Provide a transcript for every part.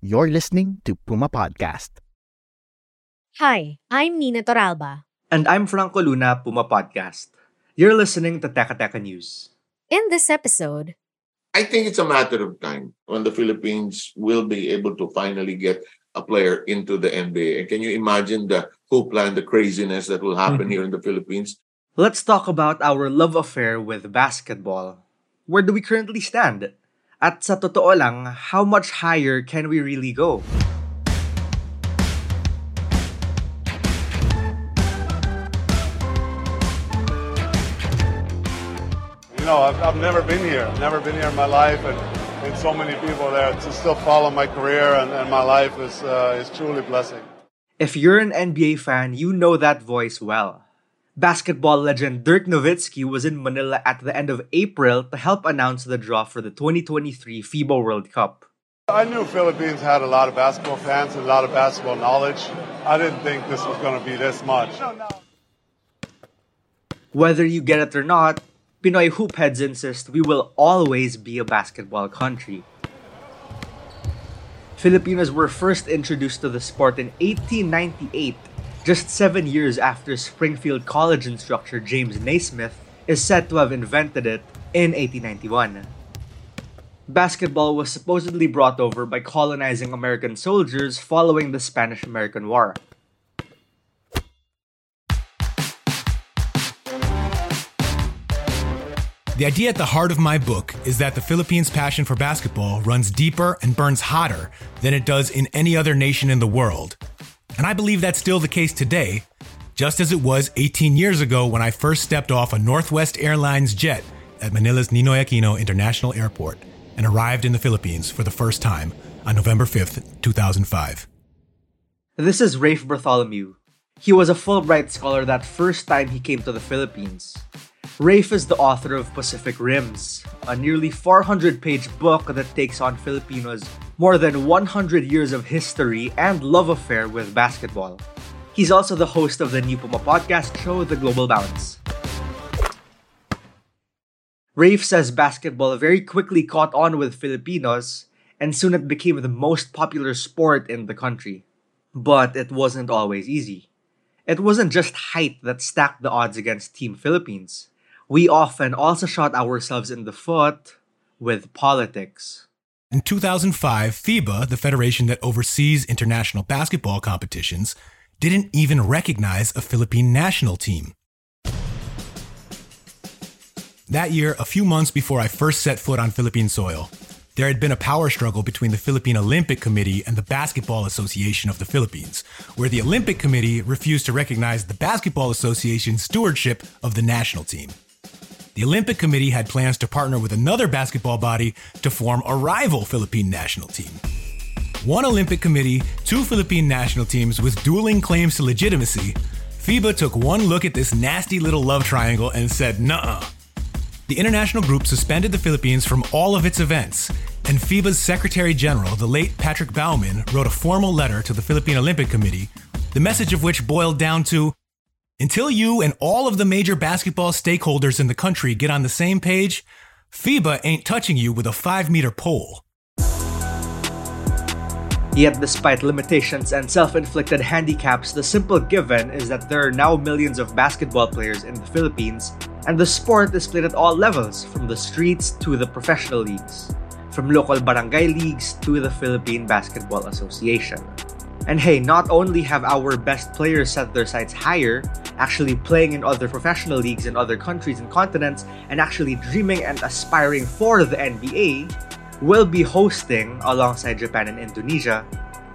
You're listening to Puma Podcast. Hi, I'm Nina Toralba. And I'm Franco Luna, Puma Podcast. You're listening to Teka Teka News. In this episode, I think it's a matter of time when the Philippines will be able to finally get a player into the NBA. And can you imagine the hoopla and the craziness that will happen Mhm. here in the Philippines? Let's talk about our love affair with basketball. Where do we currently stand? At sa totoo lang, how much higher can we really go? You know, I've, I've never been here. Never been here in my life, and, and so many people there to still follow my career and, and my life is uh, is truly a blessing. If you're an NBA fan, you know that voice well. Basketball legend Dirk Nowitzki was in Manila at the end of April to help announce the draw for the 2023 FIBA World Cup. I knew Philippines had a lot of basketball fans and a lot of basketball knowledge. I didn't think this was going to be this much. Whether you get it or not, Pinoy hoopheads insist we will always be a basketball country. Filipinos were first introduced to the sport in 1898, just seven years after Springfield College instructor James Naismith is said to have invented it in 1891. Basketball was supposedly brought over by colonizing American soldiers following the Spanish American War. The idea at the heart of my book is that the Philippines' passion for basketball runs deeper and burns hotter than it does in any other nation in the world. And I believe that's still the case today, just as it was 18 years ago when I first stepped off a Northwest Airlines jet at Manila's Ninoy Aquino International Airport and arrived in the Philippines for the first time on November 5th, 2005. This is Rafe Bartholomew. He was a Fulbright scholar that first time he came to the Philippines. Rafe is the author of Pacific Rims, a nearly 400 page book that takes on Filipinos' more than 100 years of history and love affair with basketball. He's also the host of the new Puma podcast show, The Global Bounce. Rafe says basketball very quickly caught on with Filipinos, and soon it became the most popular sport in the country. But it wasn't always easy. It wasn't just height that stacked the odds against Team Philippines. We often also shot ourselves in the foot with politics. In 2005, FIBA, the federation that oversees international basketball competitions, didn't even recognize a Philippine national team. That year, a few months before I first set foot on Philippine soil, there had been a power struggle between the Philippine Olympic Committee and the Basketball Association of the Philippines, where the Olympic Committee refused to recognize the Basketball Association's stewardship of the national team. The Olympic Committee had plans to partner with another basketball body to form a rival Philippine national team. One Olympic Committee, two Philippine national teams with dueling claims to legitimacy, FIBA took one look at this nasty little love triangle and said, nuh the international group suspended the Philippines from all of its events, and FIBA's Secretary General, the late Patrick Baumann, wrote a formal letter to the Philippine Olympic Committee, the message of which boiled down to Until you and all of the major basketball stakeholders in the country get on the same page, FIBA ain't touching you with a five meter pole. Yet, despite limitations and self inflicted handicaps, the simple given is that there are now millions of basketball players in the Philippines, and the sport is played at all levels, from the streets to the professional leagues, from local barangay leagues to the Philippine Basketball Association. And hey, not only have our best players set their sights higher, actually playing in other professional leagues in other countries and continents, and actually dreaming and aspiring for the NBA, will be hosting, alongside Japan and Indonesia,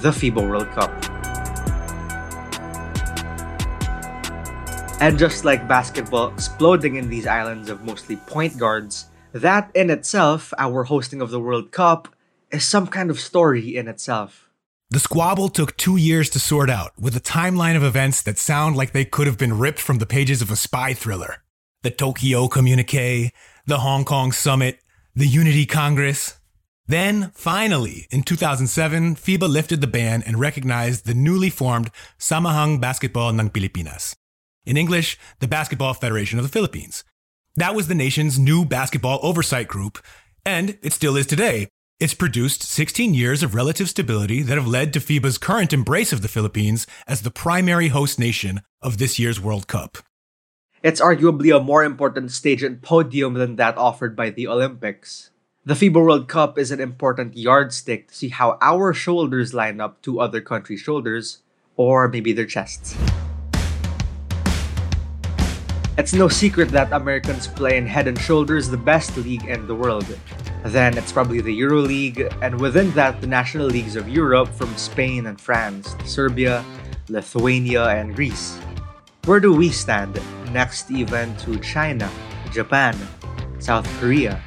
the FIBA World Cup. And just like basketball exploding in these islands of mostly point guards, that in itself, our hosting of the World Cup, is some kind of story in itself. The squabble took two years to sort out, with a timeline of events that sound like they could have been ripped from the pages of a spy thriller. The Tokyo Communique, the Hong Kong Summit, the Unity Congress. Then, finally, in 2007, FIBA lifted the ban and recognized the newly formed Samahang Basketball ng Pilipinas. In English, the Basketball Federation of the Philippines. That was the nation's new basketball oversight group, and it still is today, it's produced 16 years of relative stability that have led to FIBA's current embrace of the Philippines as the primary host nation of this year's World Cup. It's arguably a more important stage and podium than that offered by the Olympics. The FIBA World Cup is an important yardstick to see how our shoulders line up to other countries' shoulders, or maybe their chests. It's no secret that Americans play in head and shoulders the best league in the world. Then it's probably the EuroLeague, and within that, the national leagues of Europe from Spain and France, Serbia, Lithuania, and Greece. Where do we stand next even to China, Japan, South Korea?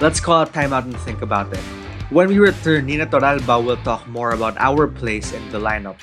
Let's call a timeout and think about it. When we return, Nina Toralba will talk more about our place in the lineup.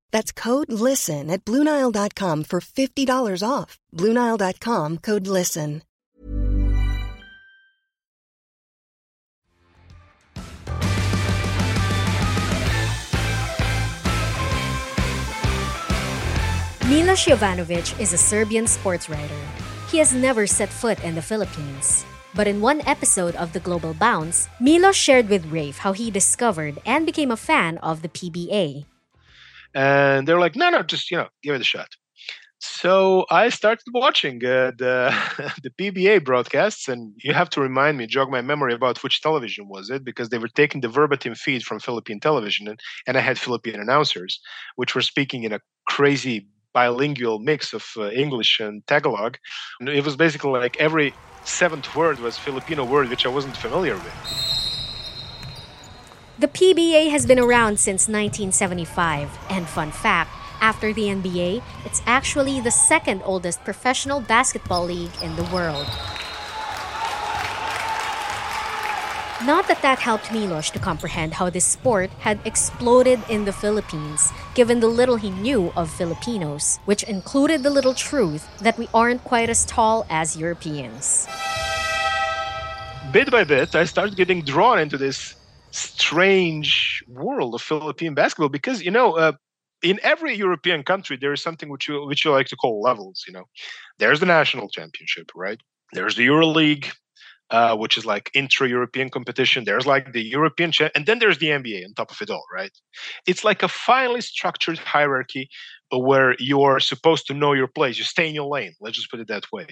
That's code LISTEN at Bluenile.com for $50 off. Bluenile.com code LISTEN. Milos Jovanovic is a Serbian sports writer. He has never set foot in the Philippines. But in one episode of the Global Bounce, Milos shared with Rafe how he discovered and became a fan of the PBA. And they're like, no, no, just, you know, give it a shot. So I started watching uh, the the PBA broadcasts, and you have to remind me, jog my memory about which television was it, because they were taking the verbatim feed from Philippine television, and, and I had Philippine announcers, which were speaking in a crazy bilingual mix of uh, English and Tagalog. And it was basically like every seventh word was Filipino word, which I wasn't familiar with. The PBA has been around since 1975, and fun fact, after the NBA, it's actually the second oldest professional basketball league in the world. Not that that helped Milos to comprehend how this sport had exploded in the Philippines, given the little he knew of Filipinos, which included the little truth that we aren't quite as tall as Europeans. Bit by bit, I started getting drawn into this strange world of Philippine basketball because, you know, uh, in every European country, there is something which you, which you like to call levels. You know, there's the national championship, right? There's the EuroLeague, uh, which is like intra-European competition. There's like the European, cha- and then there's the NBA on top of it all, right? It's like a finely structured hierarchy where you are supposed to know your place. You stay in your lane. Let's just put it that way.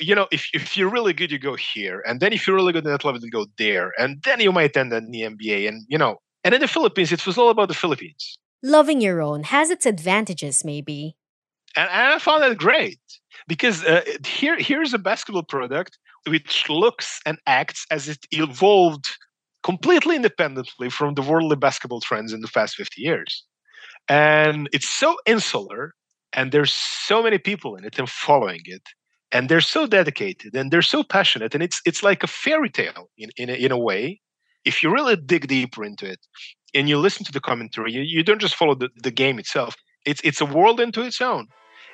You know, if, if you're really good, you go here. And then if you're really good at that level, you go there. And then you might end in the NBA. And, you know, and in the Philippines, it was all about the Philippines. Loving your own has its advantages, maybe. And, and I found that great because uh, here here's a basketball product which looks and acts as it evolved completely independently from the worldly basketball trends in the past 50 years. And it's so insular, and there's so many people in it and following it. And they're so dedicated and they're so passionate. And it's it's like a fairy tale in, in, a, in a way. If you really dig deeper into it and you listen to the commentary, you, you don't just follow the, the game itself. It's it's a world into its own.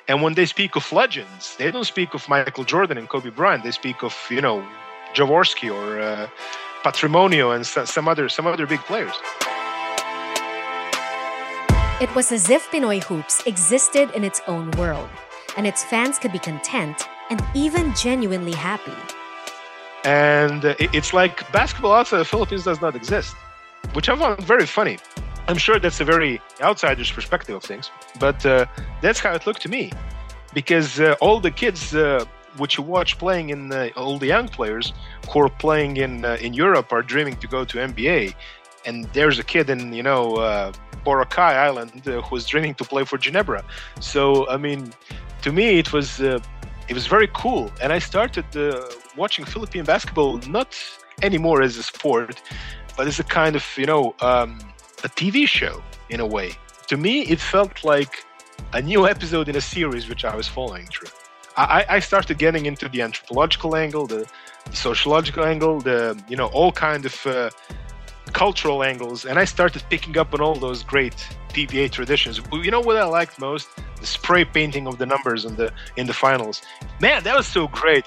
And when they speak of legends, they don't speak of Michael Jordan and Kobe Bryant. They speak of you know Jaworski or uh, Patrimonio and some other some other big players. It was as if Pinoy hoops existed in its own world, and its fans could be content and even genuinely happy. And it's like basketball outside the Philippines does not exist, which I found very funny. I'm sure that's a very outsider's perspective of things, but uh, that's how it looked to me. Because uh, all the kids uh, which you watch playing in uh, all the young players who are playing in uh, in Europe are dreaming to go to NBA, and there's a kid in you know uh, Boracay Island who's dreaming to play for Ginebra. So I mean, to me it was it was very cool, and I started uh, watching Philippine basketball not anymore as a sport, but as a kind of you know um, a TV show in a way. To me, it felt like a new episode in a series which I was following through. I, I started getting into the anthropological angle, the, the sociological angle, the you know all kind of uh, cultural angles, and I started picking up on all those great PBA traditions. You know what I liked most? The spray painting of the numbers in the in the finals. Man, that was so great.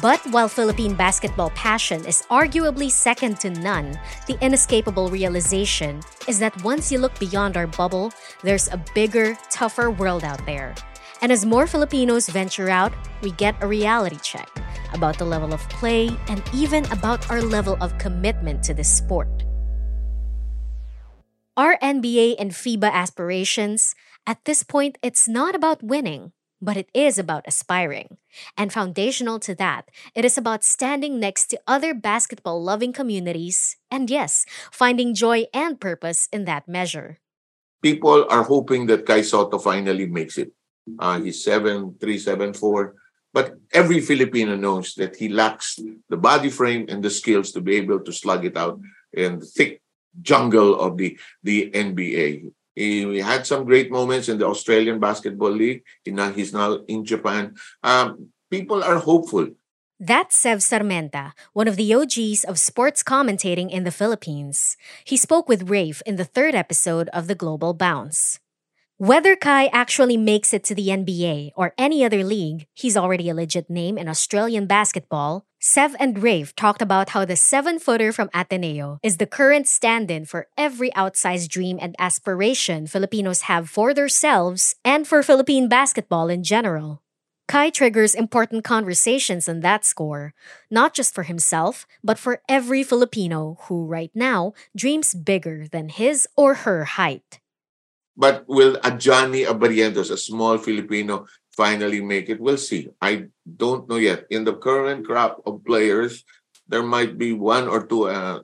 But while Philippine basketball passion is arguably second to none, the inescapable realization is that once you look beyond our bubble, there's a bigger, tougher world out there. And as more Filipinos venture out, we get a reality check about the level of play and even about our level of commitment to this sport. Our NBA and FIBA aspirations, at this point, it's not about winning, but it is about aspiring. And foundational to that, it is about standing next to other basketball loving communities and, yes, finding joy and purpose in that measure. People are hoping that Kai Sotto finally makes it. Uh, he's seven three seven four. But every Filipino knows that he lacks the body frame and the skills to be able to slug it out in the thick jungle of the, the NBA. He had some great moments in the Australian Basketball League. He's now in Japan. Um, people are hopeful. That's Sev Sarmenta, one of the OGs of sports commentating in the Philippines. He spoke with Rafe in the third episode of the Global Bounce. Whether Kai actually makes it to the NBA or any other league, he's already a legit name in Australian basketball. Sev and Rafe talked about how the seven footer from Ateneo is the current stand in for every outsized dream and aspiration Filipinos have for themselves and for Philippine basketball in general. Kai triggers important conversations on that score, not just for himself, but for every Filipino who, right now, dreams bigger than his or her height. But will a Johnny Abarientos, a small Filipino, finally make it? We'll see. I don't know yet. In the current crop of players, there might be one or two uh,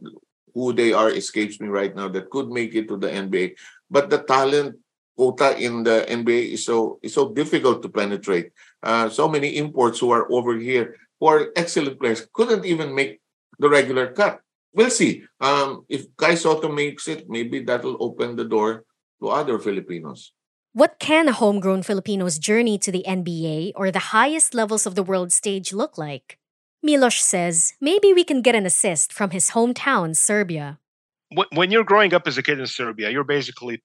who they are escapes me right now that could make it to the NBA. But the talent quota in the NBA is so is so difficult to penetrate. Uh, so many imports who are over here who are excellent players couldn't even make the regular cut. We'll see. Um, if Kai Sotto makes it, maybe that'll open the door to other Filipinos. What can a homegrown Filipino's journey to the NBA or the highest levels of the world stage look like? Milos says maybe we can get an assist from his hometown, Serbia. When you're growing up as a kid in Serbia, you're basically,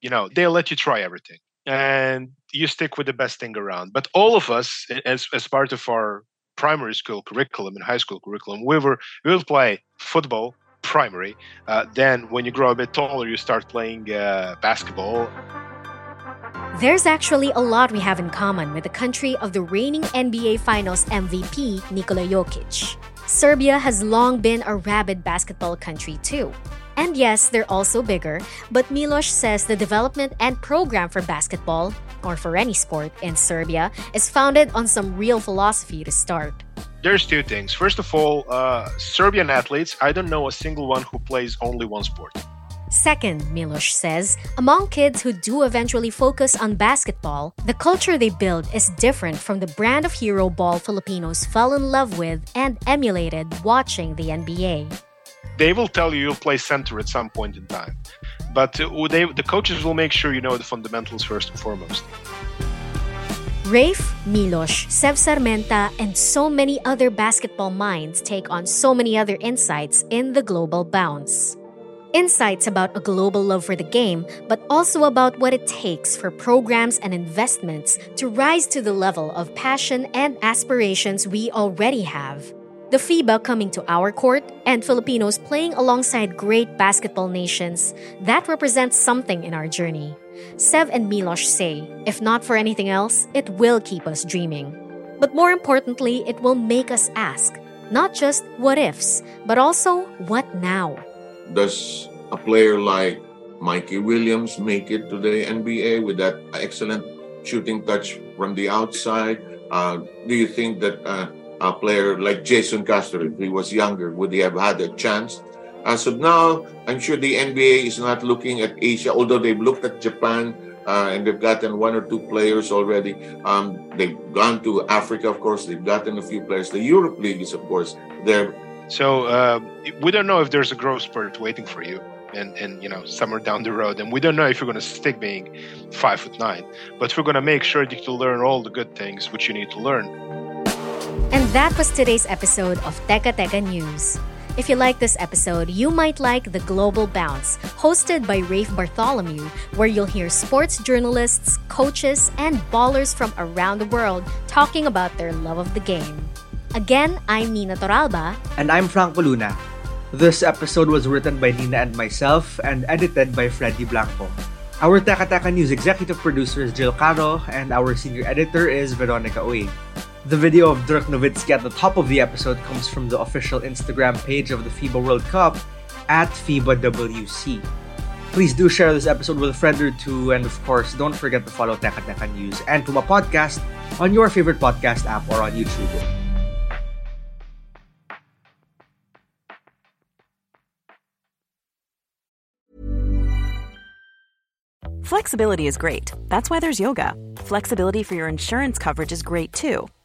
you know, they'll let you try everything and you stick with the best thing around. But all of us, as, as part of our primary school curriculum and high school curriculum, we were we will play football, primary. Uh, then, when you grow a bit taller, you start playing uh, basketball. There's actually a lot we have in common with the country of the reigning NBA Finals MVP, Nikola Jokic. Serbia has long been a rabid basketball country too. And yes, they're also bigger, but Milos says the development and program for basketball, or for any sport, in Serbia is founded on some real philosophy to start. There's two things. First of all, uh, Serbian athletes, I don't know a single one who plays only one sport. Second, Milos says, among kids who do eventually focus on basketball, the culture they build is different from the brand of hero ball Filipinos fell in love with and emulated watching the NBA. They will tell you you'll play center at some point in time, but uh, they, the coaches will make sure you know the fundamentals first and foremost. Rafe, Milos, Sev Sarmenta, and so many other basketball minds take on so many other insights in the global bounce. Insights about a global love for the game, but also about what it takes for programs and investments to rise to the level of passion and aspirations we already have. The FIBA coming to our court, and Filipinos playing alongside great basketball nations, that represents something in our journey. Sev and Milos say, if not for anything else, it will keep us dreaming. But more importantly, it will make us ask, not just what ifs, but also what now? Does a player like Mikey Williams make it to the NBA with that excellent shooting touch from the outside? Uh, do you think that uh, a player like Jayson Castro, if he was younger, would he have had a chance? As of now, I'm sure the NBA is not looking at Asia, although they've looked at Japan uh, and they've gotten one or two players already. Um, they've gone to Africa, of course. They've gotten a few players. The Europe League is, of course, there so uh, we don't know if there's a growth spurt waiting for you, and and you know somewhere down the road, and we don't know if you're going to stick being five foot nine, but we're going to make sure that you learn all the good things which you need to learn. And that was today's episode of Teka Teka News. If you like this episode, you might like The Global Bounce, hosted by Rafe Bartholomew, where you'll hear sports journalists, coaches, and ballers from around the world talking about their love of the game. Again, I'm Nina Toralba. And I'm Frank Luna. This episode was written by Nina and myself and edited by Freddy Blanco. Our Teka News executive producer is Jill Caro, and our senior editor is Veronica Uy. The video of Dirk Nowitzki at the top of the episode comes from the official Instagram page of the FIBA World Cup at FIBAWC. Please do share this episode with a friend or two, and of course, don't forget to follow Teka Teka News and Puma Podcast on your favorite podcast app or on YouTube. Flexibility is great. That's why there's yoga. Flexibility for your insurance coverage is great too.